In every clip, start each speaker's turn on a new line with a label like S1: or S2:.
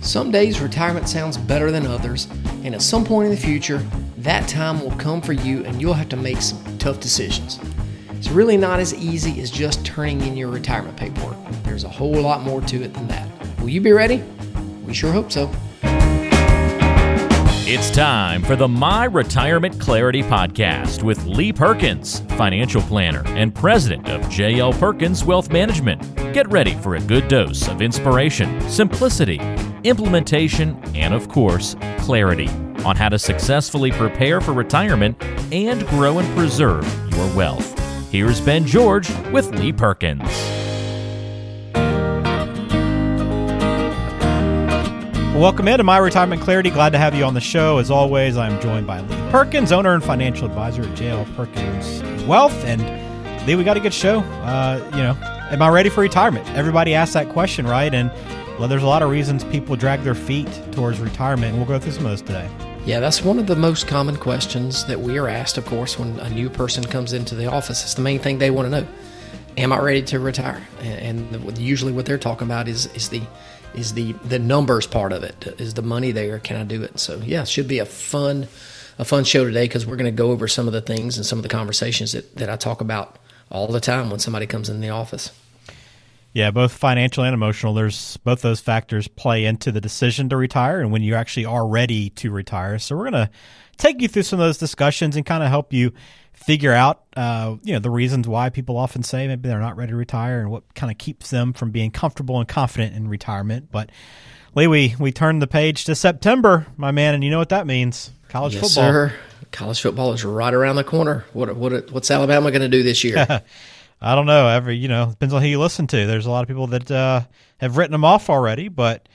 S1: Some days retirement sounds better than others, and at some point in the future, that time will come for you and you'll have to make some tough decisions. It's really not as easy as just turning in your retirement paperwork. There's a whole lot more to it than that. Will you be ready? We sure hope so.
S2: It's time for the My Retirement Clarity Podcast with Lee Perkins, financial planner and president of JL Perkins Wealth Management. Get ready for a good dose of inspiration, simplicity, implementation, and of course, clarity on how to successfully prepare for retirement and grow and preserve your wealth. Here's Ben George with Lee Perkins.
S3: Welcome into My Retirement Clarity. Glad to have you on the show. As always, I'm joined by Lee Perkins, owner and financial advisor at JL Perkins Wealth. And Lee, we got a good show. Uh, you know, am I ready for retirement? Everybody asks that question, right? And well, there's a lot of reasons people drag their feet towards retirement. And we'll go through some of those today.
S1: Yeah, that's one of the most common questions that we are asked, of course, when a new person comes into the office. It's the main thing they want to know. Am I ready to retire? And usually what they're talking about is, is the is the the numbers part of it. Is the money there? Can I do it? So yeah, it should be a fun a fun show today because we're going to go over some of the things and some of the conversations that, that I talk about all the time when somebody comes in the office.
S3: Yeah, both financial and emotional. There's both those factors play into the decision to retire and when you actually are ready to retire. So we're going to take you through some of those discussions and kind of help you figure out uh, you know the reasons why people often say maybe they're not ready to retire and what kind of keeps them from being comfortable and confident in retirement. But Lee, we we turn the page to September, my man, and you know what that means? College
S1: yes,
S3: football.
S1: Sir. College football is right around the corner. What what what's Alabama going to do this year?
S3: I don't know. Every you know depends on who you listen to. There's a lot of people that uh, have written them off already, but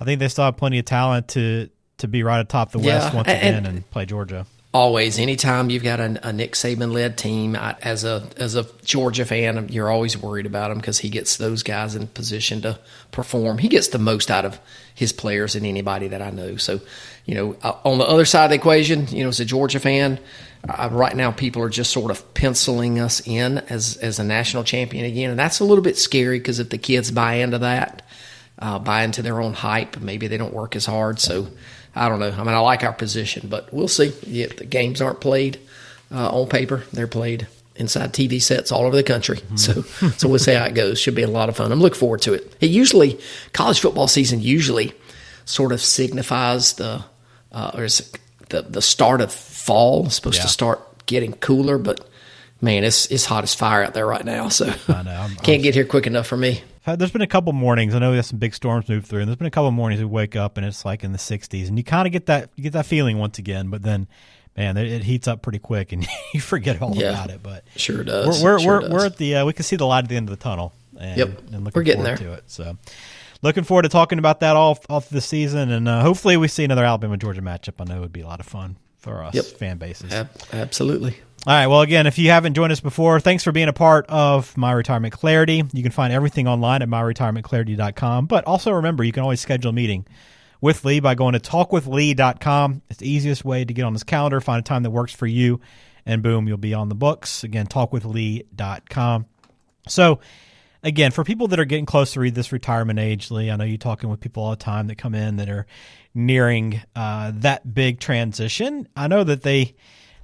S3: I think they still have plenty of talent to to be right atop the yeah, West once and, again and play Georgia
S1: always anytime you've got a, a Nick Saban led team I, as a as a Georgia fan you're always worried about him because he gets those guys in position to perform. He gets the most out of his players than anybody that I know. So you know uh, on the other side of the equation you know as a Georgia fan uh, right now people are just sort of penciling us in as as a national champion again. And that's a little bit scary because if the kids buy into that uh, buy into their own hype maybe they don't work as hard. So I don't know. I mean, I like our position, but we'll see. Yeah, the games aren't played uh, on paper; they're played inside TV sets all over the country. Mm-hmm. So, so we'll see how it goes. Should be a lot of fun. I'm looking forward to it. It usually college football season usually sort of signifies the uh, or is the the start of fall. It's supposed yeah. to start getting cooler, but man, it's it's hot as fire out there right now. So I know. I'm, can't I'm, get here quick enough for me.
S3: There's been a couple mornings. I know we there's some big storms move through, and there's been a couple mornings we wake up and it's like in the 60s, and you kind of get that you get that feeling once again. But then, man, it heats up pretty quick, and you forget all yeah, about it. But
S1: sure does.
S3: We're we're
S1: sure
S3: we're,
S1: does.
S3: we're, at the uh, we can see the light at the end of the tunnel. And,
S1: yep,
S3: and looking
S1: we're getting there
S3: to it. So, looking forward to talking about that all off the season, and uh, hopefully we see another Alabama Georgia matchup. I know it would be a lot of fun for us
S1: yep.
S3: fan bases.
S1: Ab- absolutely.
S3: All right. Well, again, if you haven't joined us before, thanks for being a part of My Retirement Clarity. You can find everything online at myretirementclarity.com. But also remember, you can always schedule a meeting with Lee by going to talkwithlee.com. It's the easiest way to get on his calendar, find a time that works for you, and boom, you'll be on the books. Again, talkwithlee.com. So, again, for people that are getting close to read this retirement age, Lee, I know you're talking with people all the time that come in that are nearing uh, that big transition. I know that they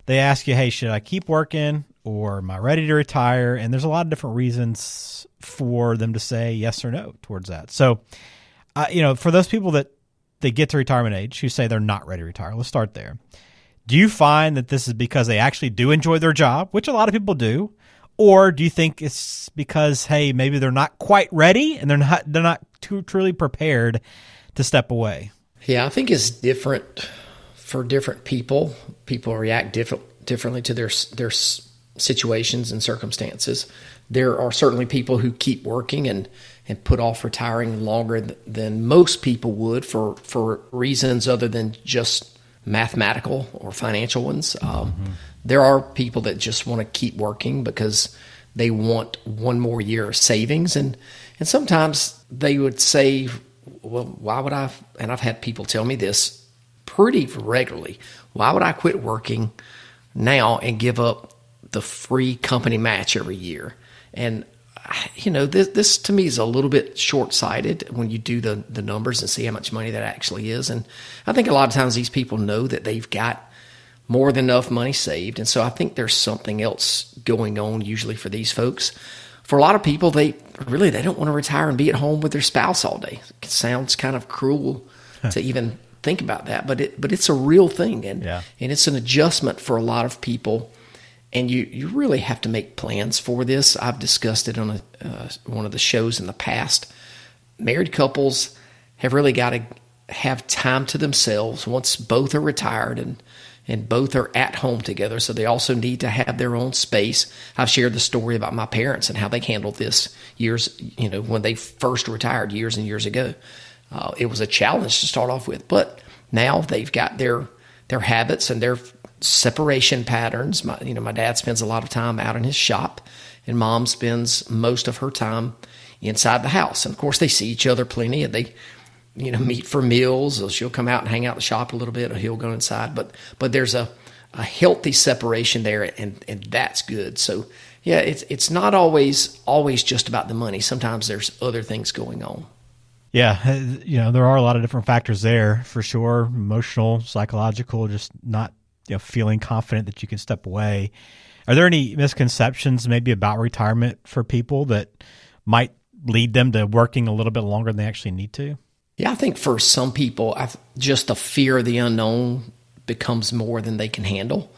S3: they ask you, hey, should I keep working or am I ready to retire? And there's a lot of different reasons for them to say yes or no towards that. So, uh, you know, for those people that they get to retirement age who say they're not ready to retire, let's start there. Do you find that this is because they actually do enjoy their job, which a lot of people do, or do you think it's because hey, maybe they're not quite ready and they're not they're not too truly prepared to step away?
S1: Yeah, I think it's different for different people. People react different differently to their their situations and circumstances. There are certainly people who keep working and and put off retiring longer th- than most people would for for reasons other than just mathematical or financial ones. Um, mm-hmm. There are people that just want to keep working because they want one more year of savings and and sometimes they would say well why would I and I've had people tell me this pretty regularly. Why would I quit working now and give up the free company match every year? And you know, this, this to me is a little bit short sighted when you do the, the numbers and see how much money that actually is. And I think a lot of times these people know that they've got more than enough money saved. And so I think there's something else going on usually for these folks. For a lot of people, they really they don't want to retire and be at home with their spouse all day. It sounds kind of cruel to even think about that, but it but it's a real thing and
S3: yeah.
S1: and it's an adjustment for a lot of people and you you really have to make plans for this. I've discussed it on a, uh, one of the shows in the past. Married couples have really got to have time to themselves once both are retired and and both are at home together. So they also need to have their own space. I've shared the story about my parents and how they handled this years, you know, when they first retired years and years ago. Uh, it was a challenge to start off with, but now they've got their their habits and their separation patterns. My, you know, my dad spends a lot of time out in his shop, and mom spends most of her time inside the house. And of course, they see each other plenty, and they, you know, meet for meals. Or she'll come out and hang out in the shop a little bit, or he'll go inside. But but there's a a healthy separation there, and and that's good. So yeah, it's it's not always always just about the money. Sometimes there's other things going on.
S3: Yeah, uh, you know, there are a lot of different factors there for sure emotional, psychological, just not you know, feeling confident that you can step away. Are there any misconceptions maybe about retirement for people that might lead them to working a little bit longer than they actually need to?
S1: Yeah, I think for some people, I've, just the fear of the unknown becomes more than they can handle.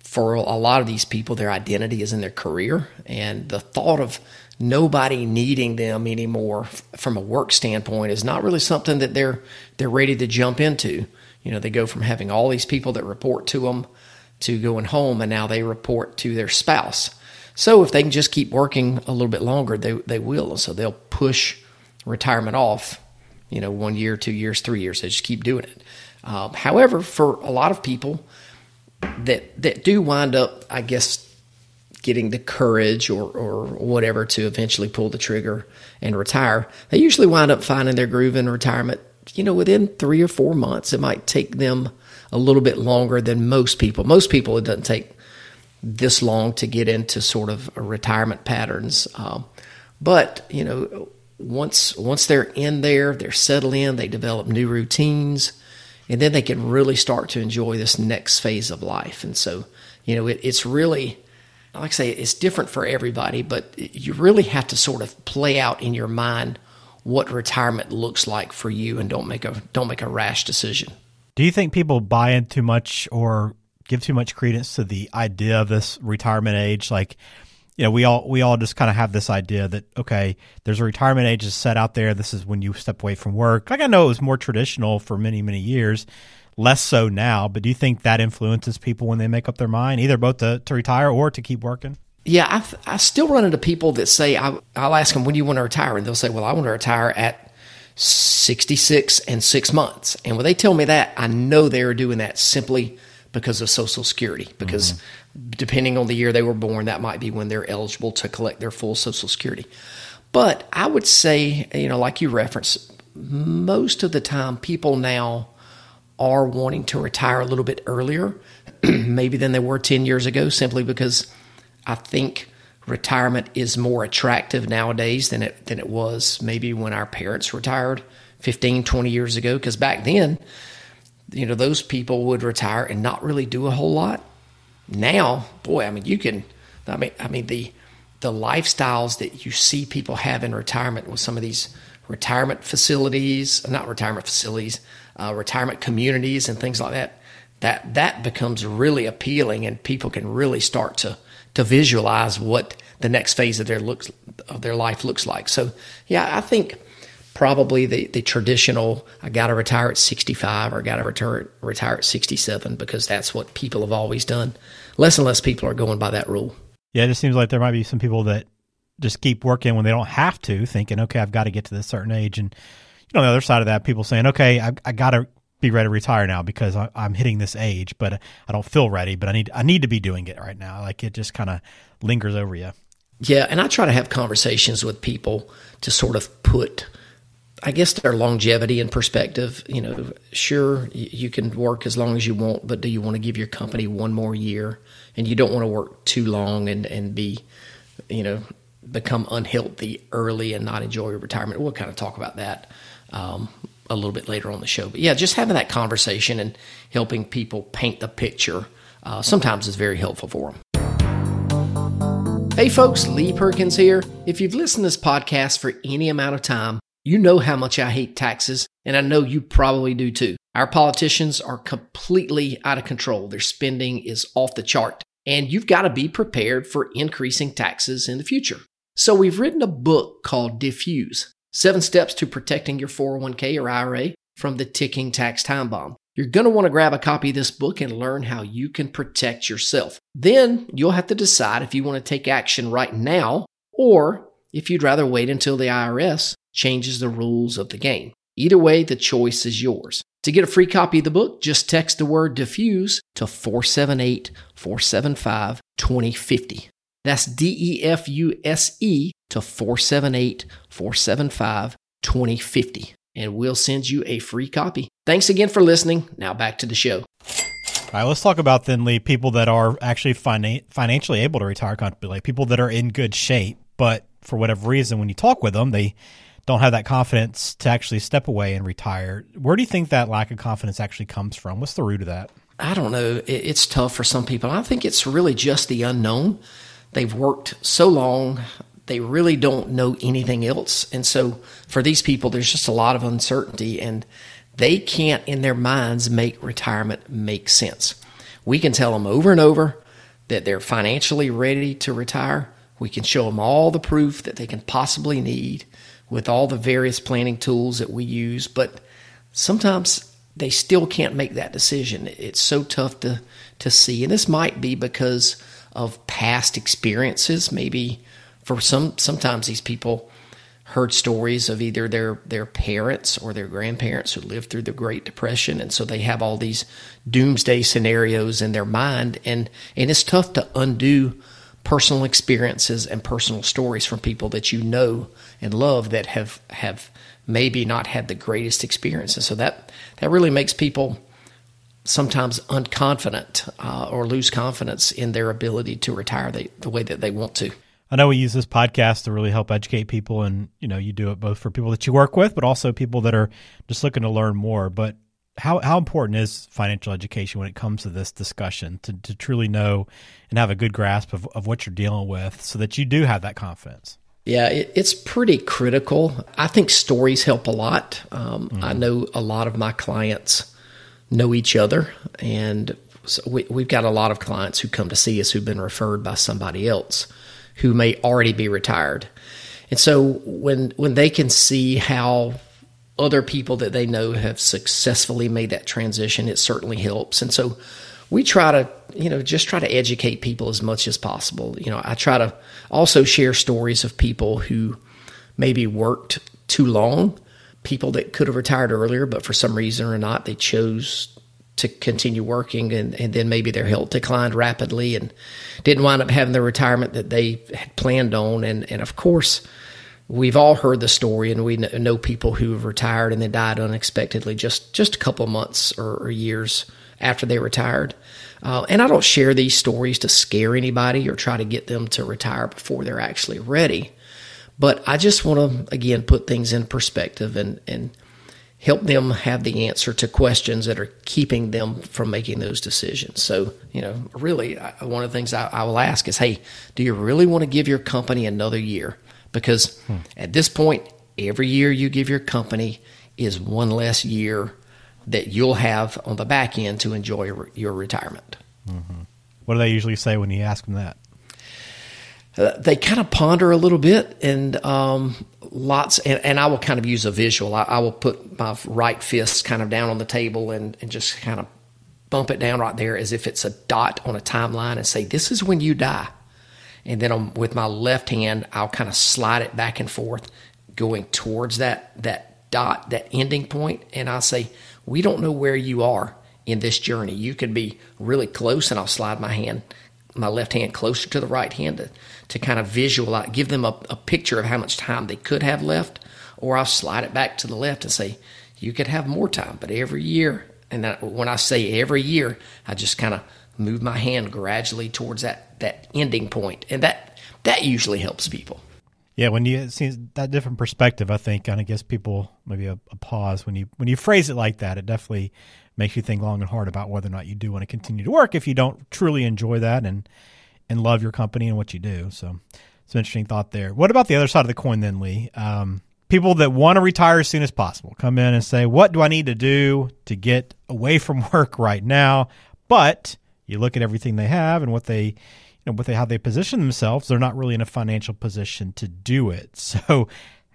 S1: For a lot of these people, their identity is in their career, and the thought of nobody needing them anymore from a work standpoint is not really something that they're they're ready to jump into. You know, they go from having all these people that report to them to going home, and now they report to their spouse. So if they can just keep working a little bit longer, they they will. So they'll push retirement off. You know, one year, two years, three years. They just keep doing it. Um, however, for a lot of people that that do wind up, I guess, getting the courage or or whatever to eventually pull the trigger and retire, they usually wind up finding their groove in retirement you know, within three or four months. It might take them a little bit longer than most people. Most people, it doesn't take this long to get into sort of retirement patterns. Um, but you know, once once they're in there, they're settled in, they develop new routines, and then they can really start to enjoy this next phase of life. And so, you know, it, it's really like I say, it's different for everybody, but you really have to sort of play out in your mind what retirement looks like for you and don't make a don't make a rash decision.
S3: Do you think people buy in too much or give too much credence to the idea of this retirement age like you know, we all we all just kind of have this idea that okay, there's a retirement age set out there. This is when you step away from work. Like I know it was more traditional for many many years, less so now. But do you think that influences people when they make up their mind, either both to, to retire or to keep working?
S1: yeah, I, I still run into people that say, I, will ask them, when do you want to retire? And they'll say, well, I want to retire at 66 and six months. And when they tell me that, I know they are doing that simply because of Social Security, because mm-hmm. Depending on the year they were born, that might be when they're eligible to collect their full Social Security. But I would say, you know, like you referenced, most of the time people now are wanting to retire a little bit earlier, maybe than they were 10 years ago, simply because – I think retirement is more attractive nowadays than it than it was maybe when our parents retired 15 20 years ago because back then you know those people would retire and not really do a whole lot now boy i mean you can i mean i mean the the lifestyles that you see people have in retirement with some of these retirement facilities not retirement facilities uh, retirement communities and things like that that that becomes really appealing and people can really start to to visualize what the next phase of their looks of their life looks like. So yeah, I think probably the, the traditional I got to retire at 65 or I got to retire retire at 67 because that's what people have always done. Less and less people are going by that rule.
S3: Yeah, it just seems like there might be some people that just keep working when they don't have to, thinking, okay, I've got to get to this certain age. And you know, on the other side of that, people saying, okay, I, I got to be ready to retire now because I, am hitting this age, but I don't feel ready. But I need I need to be doing it right now. Like it just kind of lingers over you.
S1: Yeah, and I try to have conversations with people to sort of put, I guess, their longevity and perspective. You know, sure you can work as long as you want, but do you want to give your company one more year? And you don't want to work too long and and be, you know, become unhealthy early and not enjoy your retirement. We'll kind of talk about that um, a little bit later on the show. But yeah, just having that conversation and helping people paint the picture uh, sometimes is very helpful for them. Hey folks, Lee Perkins here. If you've listened to this podcast for any amount of time, you know how much I hate taxes, and I know you probably do too. Our politicians are completely out of control. Their spending is off the chart, and you've got to be prepared for increasing taxes in the future. So, we've written a book called Defuse Seven Steps to Protecting Your 401k or IRA from the Ticking Tax Time Bomb. You're going to want to grab a copy of this book and learn how you can protect yourself. Then you'll have to decide if you want to take action right now or if you'd rather wait until the IRS changes the rules of the game. Either way, the choice is yours. To get a free copy of the book, just text the word defuse to 478 475 2050. That's D E F U S E to 478 475 2050 and we'll send you a free copy. Thanks again for listening. Now back to the show.
S3: All right, let's talk about then, Lee, people that are actually finan- financially able to retire comfortably, people that are in good shape, but for whatever reason, when you talk with them, they don't have that confidence to actually step away and retire. Where do you think that lack of confidence actually comes from? What's the root of that?
S1: I don't know. It's tough for some people. I think it's really just the unknown. They've worked so long, they really don't know anything else. And so for these people, there's just a lot of uncertainty and they can't in their minds make retirement make sense. We can tell them over and over that they're financially ready to retire. We can show them all the proof that they can possibly need with all the various planning tools that we use, but sometimes they still can't make that decision. It's so tough to to see. And this might be because of past experiences, maybe for some sometimes these people heard stories of either their their parents or their grandparents who lived through the Great Depression, and so they have all these doomsday scenarios in their mind, and and it's tough to undo personal experiences and personal stories from people that you know and love that have have maybe not had the greatest experiences. So that that really makes people sometimes unconfident uh, or lose confidence in their ability to retire the, the way that they want to.
S3: I know we use this podcast to really help educate people, and you know, you do it both for people that you work with, but also people that are just looking to learn more. But how how important is financial education when it comes to this discussion to to truly know and have a good grasp of, of what you're dealing with, so that you do have that confidence?
S1: Yeah, it, it's pretty critical. I think stories help a lot. Um, mm-hmm. I know a lot of my clients know each other, and so we, we've got a lot of clients who come to see us who've been referred by somebody else who may already be retired. And so when when they can see how other people that they know have successfully made that transition, it certainly helps. And so we try to, you know, just try to educate people as much as possible. You know, I try to also share stories of people who maybe worked too long, people that could have retired earlier, but for some reason or not, they chose to continue working and, and then maybe their health declined rapidly and didn't wind up having the retirement that they had planned on and and of course we've all heard the story and we know people who have retired and they died unexpectedly just just a couple months or, or years after they retired uh, and I don't share these stories to scare anybody or try to get them to retire before they're actually ready but I just want to again put things in perspective and and help them have the answer to questions that are keeping them from making those decisions. So, you know, really, one of the things I, I will ask is, hey, do you really want to give your company another year? Because hmm. at this point, every year you give your company is one less year that you'll have on the back end to enjoy your retirement.
S3: Mm-hmm. What do they usually say when you ask them that?
S1: Uh, they kind of ponder a little bit and um, lots and, and, I will kind of use a visual. I, I, will put my right fist kind of down on the table and, and just kind of bump it down right there as if it's a dot on a timeline and say, This is when you die. And then on, with my left hand, I'll kind of slide it back and forth, going towards that that dot, that ending point, and I'll say, We don't know where you are in this journey. You could be really close, and I'll slide my hand my left hand closer to the right hand to, to kind of visualize, give them a, a picture of how much time they could have left, or I'll slide it back to the left and say, you could have more time, but every year, and that, when I say every year, I just kind of move my hand gradually towards that, that ending point, and that that usually helps people.
S3: Yeah, when you see that different perspective, I think kind of gives people maybe a, a, pause when you when you phrase it like that. It definitely makes you think long and hard about whether or not you do want to continue to work if you don't truly enjoy that and and love your company and what you do. So, it's an interesting thought there. What about the other side of the coin then, Lee? Um, people that want to retire as soon as possible come in and say, "What do I need to do to get away from work right now?" But you look at everything they have and what they know, with how they position themselves, they're not really in a financial position to do it. So,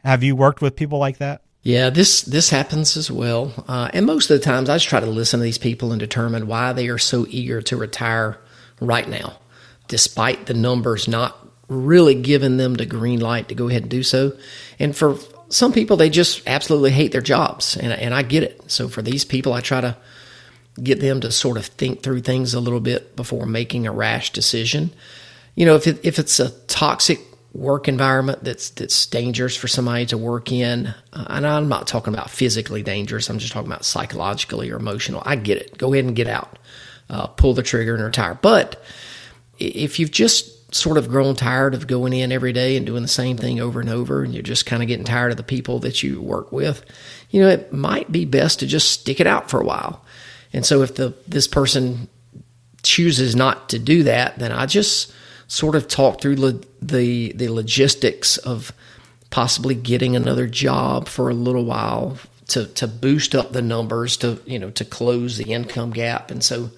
S3: have you worked with people like that?
S1: Yeah, this this happens as well. Uh, and most of the times, I just try to listen to these people and determine why they are so eager to retire right now, despite the numbers not really giving them the green light to go ahead and do so. And for some people, they just absolutely hate their jobs, and and I get it. So for these people, I try to get them to sort of think through things a little bit before making a rash decision. You know, if it, if it's a toxic work environment that's that's dangerous for somebody to work in, uh, and I'm not talking about physically dangerous. I'm just talking about psychologically or emotional. I get it. Go ahead and get out, uh, pull the trigger and retire. But if you've just sort of grown tired of going in every day and doing the same thing over and over, and you're just kind of getting tired of the people that you work with, you know, it might be best to just stick it out for a while and so if the this person chooses not to do that, then I just sort of talk through lo- the the logistics of possibly getting another job for a little while to to boost up the numbers to you know to close the income gap. And so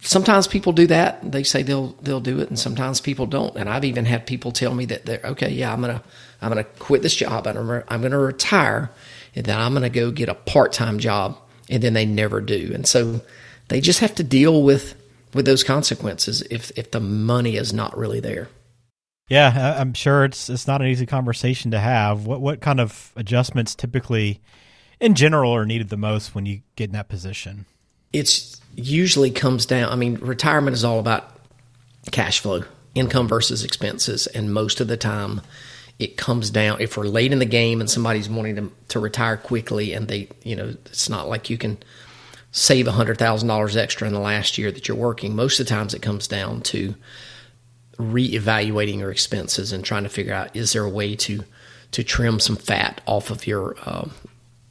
S1: sometimes people do that. They say they'll they'll do it, and sometimes people don't. And I've even had people tell me that they're okay. Yeah, I'm gonna I'm gonna quit this job. I'm gonna, I'm gonna retire, and then I'm gonna go get a part time job and then they never do. And so they just have to deal with with those consequences if if the money is not really there.
S3: Yeah, I'm sure it's it's not an easy conversation to have. What what kind of adjustments typically in general are needed the most when you get in that position?
S1: It's usually comes down I mean, retirement is all about cash flow, income versus expenses, and most of the time it comes down if we're late in the game and somebody's wanting to, to retire quickly and they you know it's not like you can save $100000 extra in the last year that you're working. Most of the times it comes down to reevaluating your expenses and trying to figure out is there a way to to trim some fat off of your uh,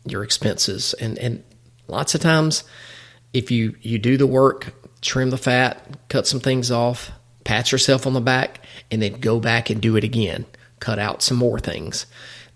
S1: your expenses? And and lots of times if you you do the work trim the fat cut some things off pat yourself on the back and then go back and do it again cut out some more things,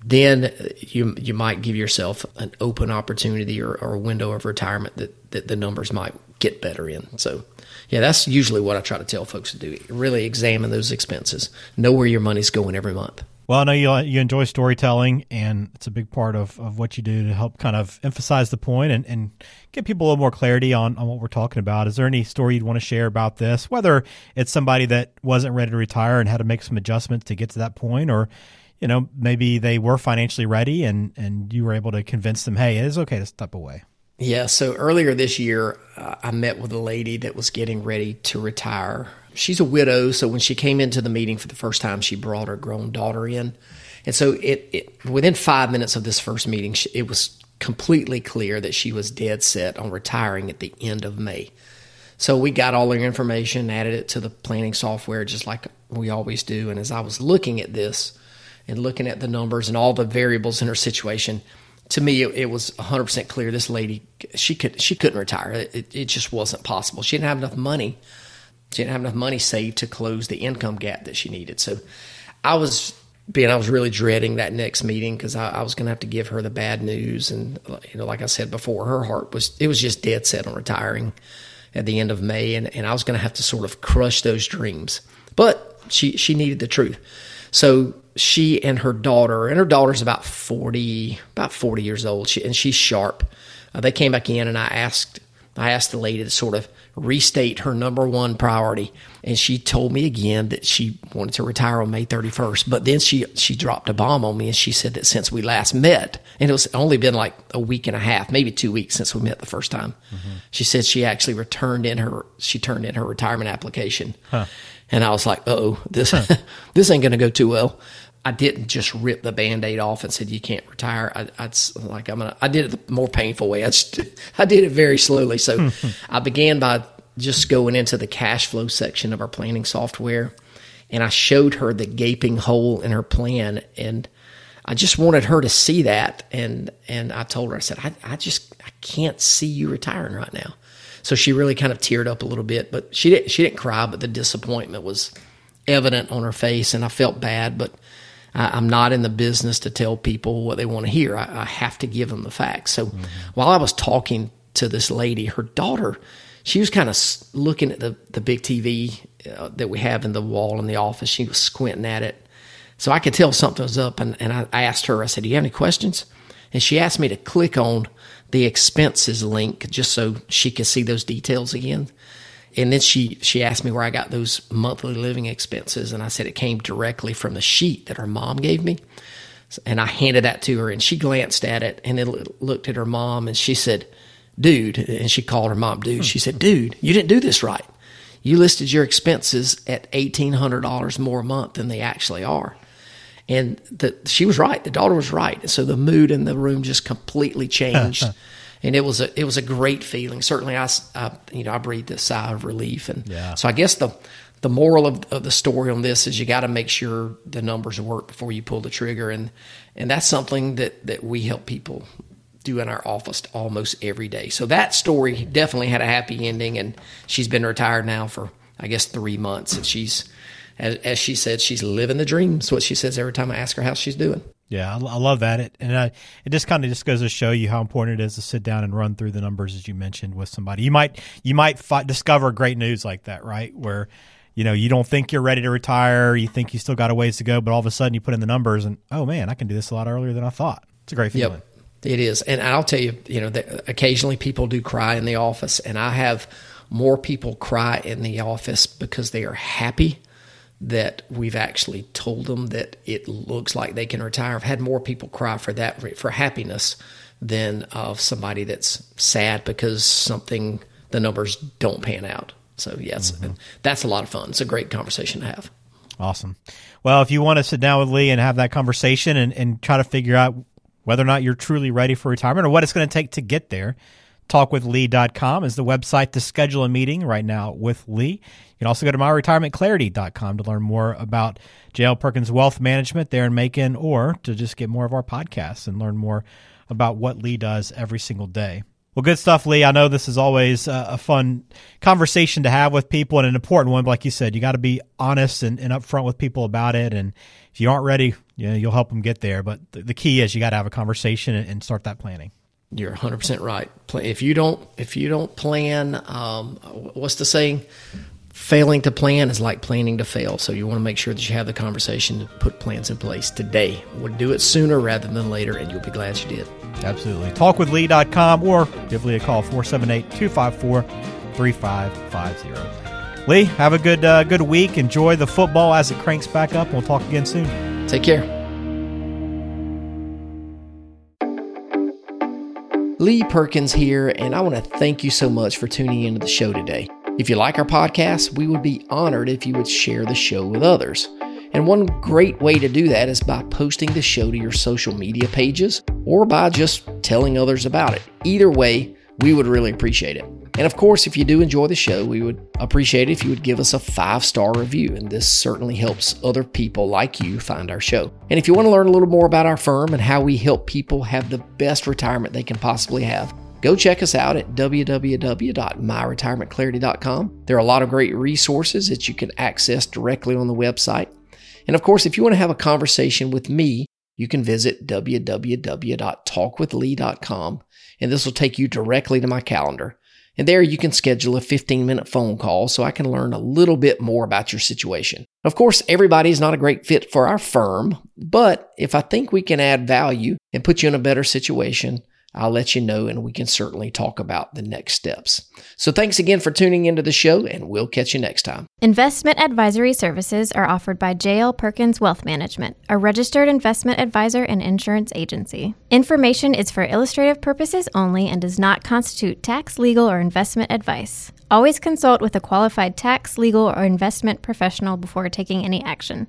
S1: then you you might give yourself an open opportunity or, or a window of retirement that, that the numbers might get better in. So, yeah, that's usually what I try to tell folks to do. Really examine those expenses. Know where your money's going every month.
S3: Well, I know you you enjoy storytelling, and it's a big part of, of what you do to help kind of emphasize the point and, and get people a little more clarity on, on what we're talking about. Is there any story you'd want to share about this? Whether it's somebody that wasn't ready to retire and had to make some adjustments to get to that point, or you know maybe they were financially ready and and you were able to convince them, hey, it is okay to step away.
S1: Yeah. So earlier this year, uh, I met with a lady that was getting ready to retire she's a widow, so when she came into the meeting for the first time, she brought her grown daughter in, and so it, it within five minutes of this first meeting, it was completely clear that she was dead set on retiring at the end of May. So we got all her information, added it to the planning software, just like we always do. And as I was looking at this and looking at the numbers and all the variables in her situation, to me it, it was 100% clear this lady she could she couldn't retire. It, it just wasn't possible. She didn't have enough money she didn't have enough money saved to close the income gap that she needed. So I was being I was really dreading that next meeting because I, I, was going to have to give her the bad news, and you know, like I said before, her heart was it was just dead set on retiring at the end of May, and, and I was going to have to sort of crush those dreams. But she she needed the truth, so she and her daughter, and her daughter's about forty about forty years old, she, and she's sharp. Uh, they came back in, and I asked I asked the lady to sort of restate her number one priority. And she told me again that she wanted to retire on May 31st. But then she, she dropped a bomb on me and she said that since we last met, and it was only been like a week and a half, maybe two weeks since we met the first time, mm-hmm. she said she actually returned in her, she turned in her retirement application. Huh. And I was like, oh, this, huh. this ain't going to go too well. I didn't just rip the band-aid off and said you can't retire. I, I like I'm gonna. I did it the more painful way. I just, I did it very slowly. So I began by just going into the cash flow section of our planning software and I showed her the gaping hole in her plan and I just wanted her to see that and and I told her I said I, I just I can't see you retiring right now. So she really kind of teared up a little bit, but she didn't she didn't cry, but the disappointment was evident on her face and I felt bad, but I, am not in the business to tell people what they want to hear. I, I have to give them the facts. So mm-hmm. while I was talking to this lady, her daughter, she was kind of looking at the, the big TV uh, that we have in the wall in the office. She was squinting at it. So I could tell something was up. And, and I, I asked her, I said, Do you have any questions? And she asked me to click on the expenses link just so she could see those details again. And then she she asked me where I got those monthly living expenses, and I said it came directly from the sheet that her mom gave me. And I handed that to her, and she glanced at it and then looked at her mom, and she said, "Dude," and she called her mom, "Dude." She said, "Dude, you didn't do this right. You listed your expenses at eighteen hundred dollars more a month than they actually are." And the, she was right. The daughter was right. And so the mood in the room just completely changed. and it was a it was a great feeling. Certainly, I, I you know I breathed a sigh of relief, and yeah. so I guess the the moral of, of the story on this is you got to make sure the numbers work before you pull the trigger, and and that's something that that we help people do in our office almost every day. So that story definitely had a happy ending, and she's been retired now for I guess three months, and she's as, as she said, she's living the dream. That's what she says every time I ask her how she's doing.
S3: Yeah, I, I love that. It and I, it just kind of just goes to show you how important it is to sit down and run through the numbers as you mentioned with somebody. You might you might fi- discover great news like that, right? Where you know you don't think you're ready to retire, you think you still got a ways to go, but all of a sudden you put in the numbers and oh man, I can do this a lot earlier than I thought. It's a great feeling.
S1: Yep. It is, and I'll tell you, you know, occasionally people do cry in the office, and I have more people cry in the office because they are happy that we've actually told them that it looks like they can retire. I've had more people cry for that for happiness than of somebody that's sad because something the numbers don't pan out. So yes, mm-hmm. that's a lot of fun. It's a great conversation to have.
S3: Awesome. Well, if you want to sit down with Lee and have that conversation and, and try to figure out whether or not you're truly ready for retirement or what it's going to take to get there, talkwithlee.com is the website to schedule a meeting right now with Lee. You can also go to myretirementclarity.com to learn more about JL Perkins Wealth Management there in Macon or to just get more of our podcasts and learn more about what Lee does every single day. Well, good stuff, Lee. I know this is always a fun conversation to have with people and an important one. Like you said, you got to be honest and, and upfront with people about it. And if you aren't ready, you know, you'll help them get there. But the, the key is you got to have a conversation and start that planning.
S1: You're 100 percent right. If you don't, if you don't plan, um, what's the saying? Failing to plan is like planning to fail. So you want to make sure that you have the conversation to put plans in place today. We'll do it sooner rather than later, and you'll be glad you did.
S3: Absolutely. Talkwithlee.com or give Lee a call 478 254 3550. Lee, have a good uh, good week. Enjoy the football as it cranks back up. We'll talk again soon.
S1: Take care. Lee Perkins here, and I want to thank you so much for tuning into the show today. If you like our podcast, we would be honored if you would share the show with others. And one great way to do that is by posting the show to your social media pages or by just telling others about it. Either way, we would really appreciate it. And of course, if you do enjoy the show, we would appreciate it if you would give us a five star review. And this certainly helps other people like you find our show. And if you want to learn a little more about our firm and how we help people have the best retirement they can possibly have, go check us out at www.myretirementclarity.com. There are a lot of great resources that you can access directly on the website. And of course, if you want to have a conversation with me, you can visit www.talkwithlee.com and this will take you directly to my calendar. And there you can schedule a 15 minute phone call so I can learn a little bit more about your situation. Of course, everybody is not a great fit for our firm, but if I think we can add value and put you in a better situation, I'll let you know and we can certainly talk about the next steps. So thanks again for tuning into the show and we'll catch you next time.
S4: Investment advisory services are offered by JL Perkins Wealth Management, a registered investment advisor and insurance agency. Information is for illustrative purposes only and does not constitute tax, legal, or investment advice. Always consult with a qualified tax, legal, or investment professional before taking any action.